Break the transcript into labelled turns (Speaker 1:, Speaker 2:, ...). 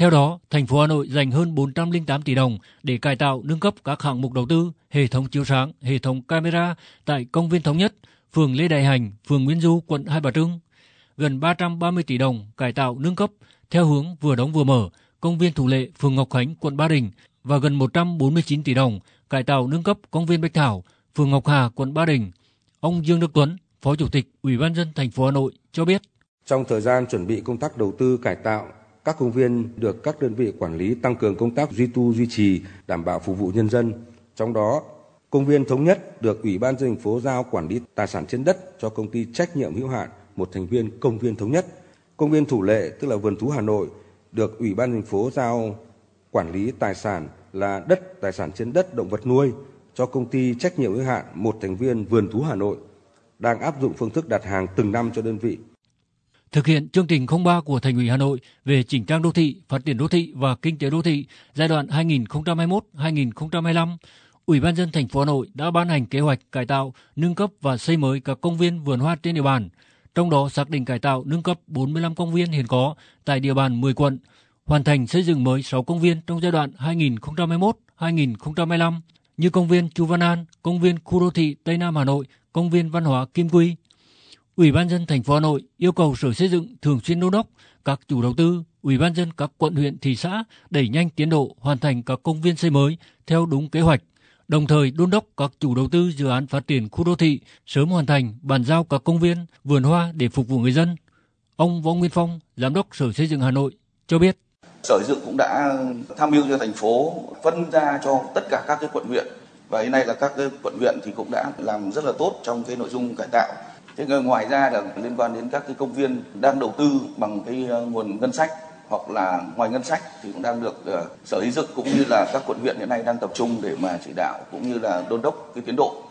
Speaker 1: Theo đó, thành phố Hà Nội dành hơn 408 tỷ đồng để cải tạo nâng cấp các hạng mục đầu tư, hệ thống chiếu sáng, hệ thống camera tại công viên Thống Nhất, phường Lê Đại Hành, phường Nguyễn Du, quận Hai Bà Trưng. Gần 330 tỷ đồng cải tạo nâng cấp theo hướng vừa đóng vừa mở, công viên Thủ Lệ, phường Ngọc Khánh, quận Ba Đình và gần 149 tỷ đồng cải tạo nâng cấp công viên Bách Thảo, phường Ngọc Hà, quận Ba Đình. Ông Dương Đức Tuấn, Phó Chủ tịch Ủy ban dân thành phố Hà Nội cho biết.
Speaker 2: Trong thời gian chuẩn bị công tác đầu tư cải tạo, các công viên được các đơn vị quản lý tăng cường công tác duy tu duy trì, đảm bảo phục vụ nhân dân. Trong đó, công viên thống nhất được Ủy ban dân thành phố giao quản lý tài sản trên đất cho công ty trách nhiệm hữu hạn một thành viên công viên thống nhất. Công viên Thủ Lệ tức là vườn thú Hà Nội được Ủy ban thành phố giao quản lý tài sản là đất tài sản trên đất động vật nuôi cho công ty trách nhiệm hữu hạn một thành viên vườn thú Hà Nội đang áp dụng phương thức đặt hàng từng năm cho đơn vị.
Speaker 1: Thực hiện chương trình 03 của Thành ủy Hà Nội về chỉnh trang đô thị, phát triển đô thị và kinh tế đô thị giai đoạn 2021-2025, Ủy ban dân thành phố Hà Nội đã ban hành kế hoạch cải tạo, nâng cấp và xây mới các công viên vườn hoa trên địa bàn. Trong đó xác định cải tạo nâng cấp 45 công viên hiện có tại địa bàn 10 quận, hoàn thành xây dựng mới 6 công viên trong giai đoạn 2021-2025 như công viên Chu Văn An, công viên khu đô thị Tây Nam Hà Nội, công viên văn hóa Kim Quy. Ủy ban dân thành phố Hà Nội yêu cầu Sở Xây dựng thường xuyên đôn đốc các chủ đầu tư, Ủy ban dân các quận huyện thị xã đẩy nhanh tiến độ hoàn thành các công viên xây mới theo đúng kế hoạch, đồng thời đôn đốc các chủ đầu tư dự án phát triển khu đô thị sớm hoàn thành bàn giao các công viên, vườn hoa để phục vụ người dân. Ông Võ Nguyên Phong, Giám đốc Sở Xây dựng Hà Nội cho biết.
Speaker 3: Sở Xây dựng cũng đã tham mưu cho thành phố phân ra cho tất cả các cái quận huyện và hiện nay là các cái quận huyện thì cũng đã làm rất là tốt trong cái nội dung cải tạo. Thế ngoài ra là liên quan đến các cái công viên đang đầu tư bằng cái ờ, nguồn ngân sách hoặc là ngoài ngân sách thì cũng đang được uh, sở xây dựng cũng như là các quận huyện hiện nay đang tập trung để mà chỉ đạo cũng như là đôn đốc cái tiến độ.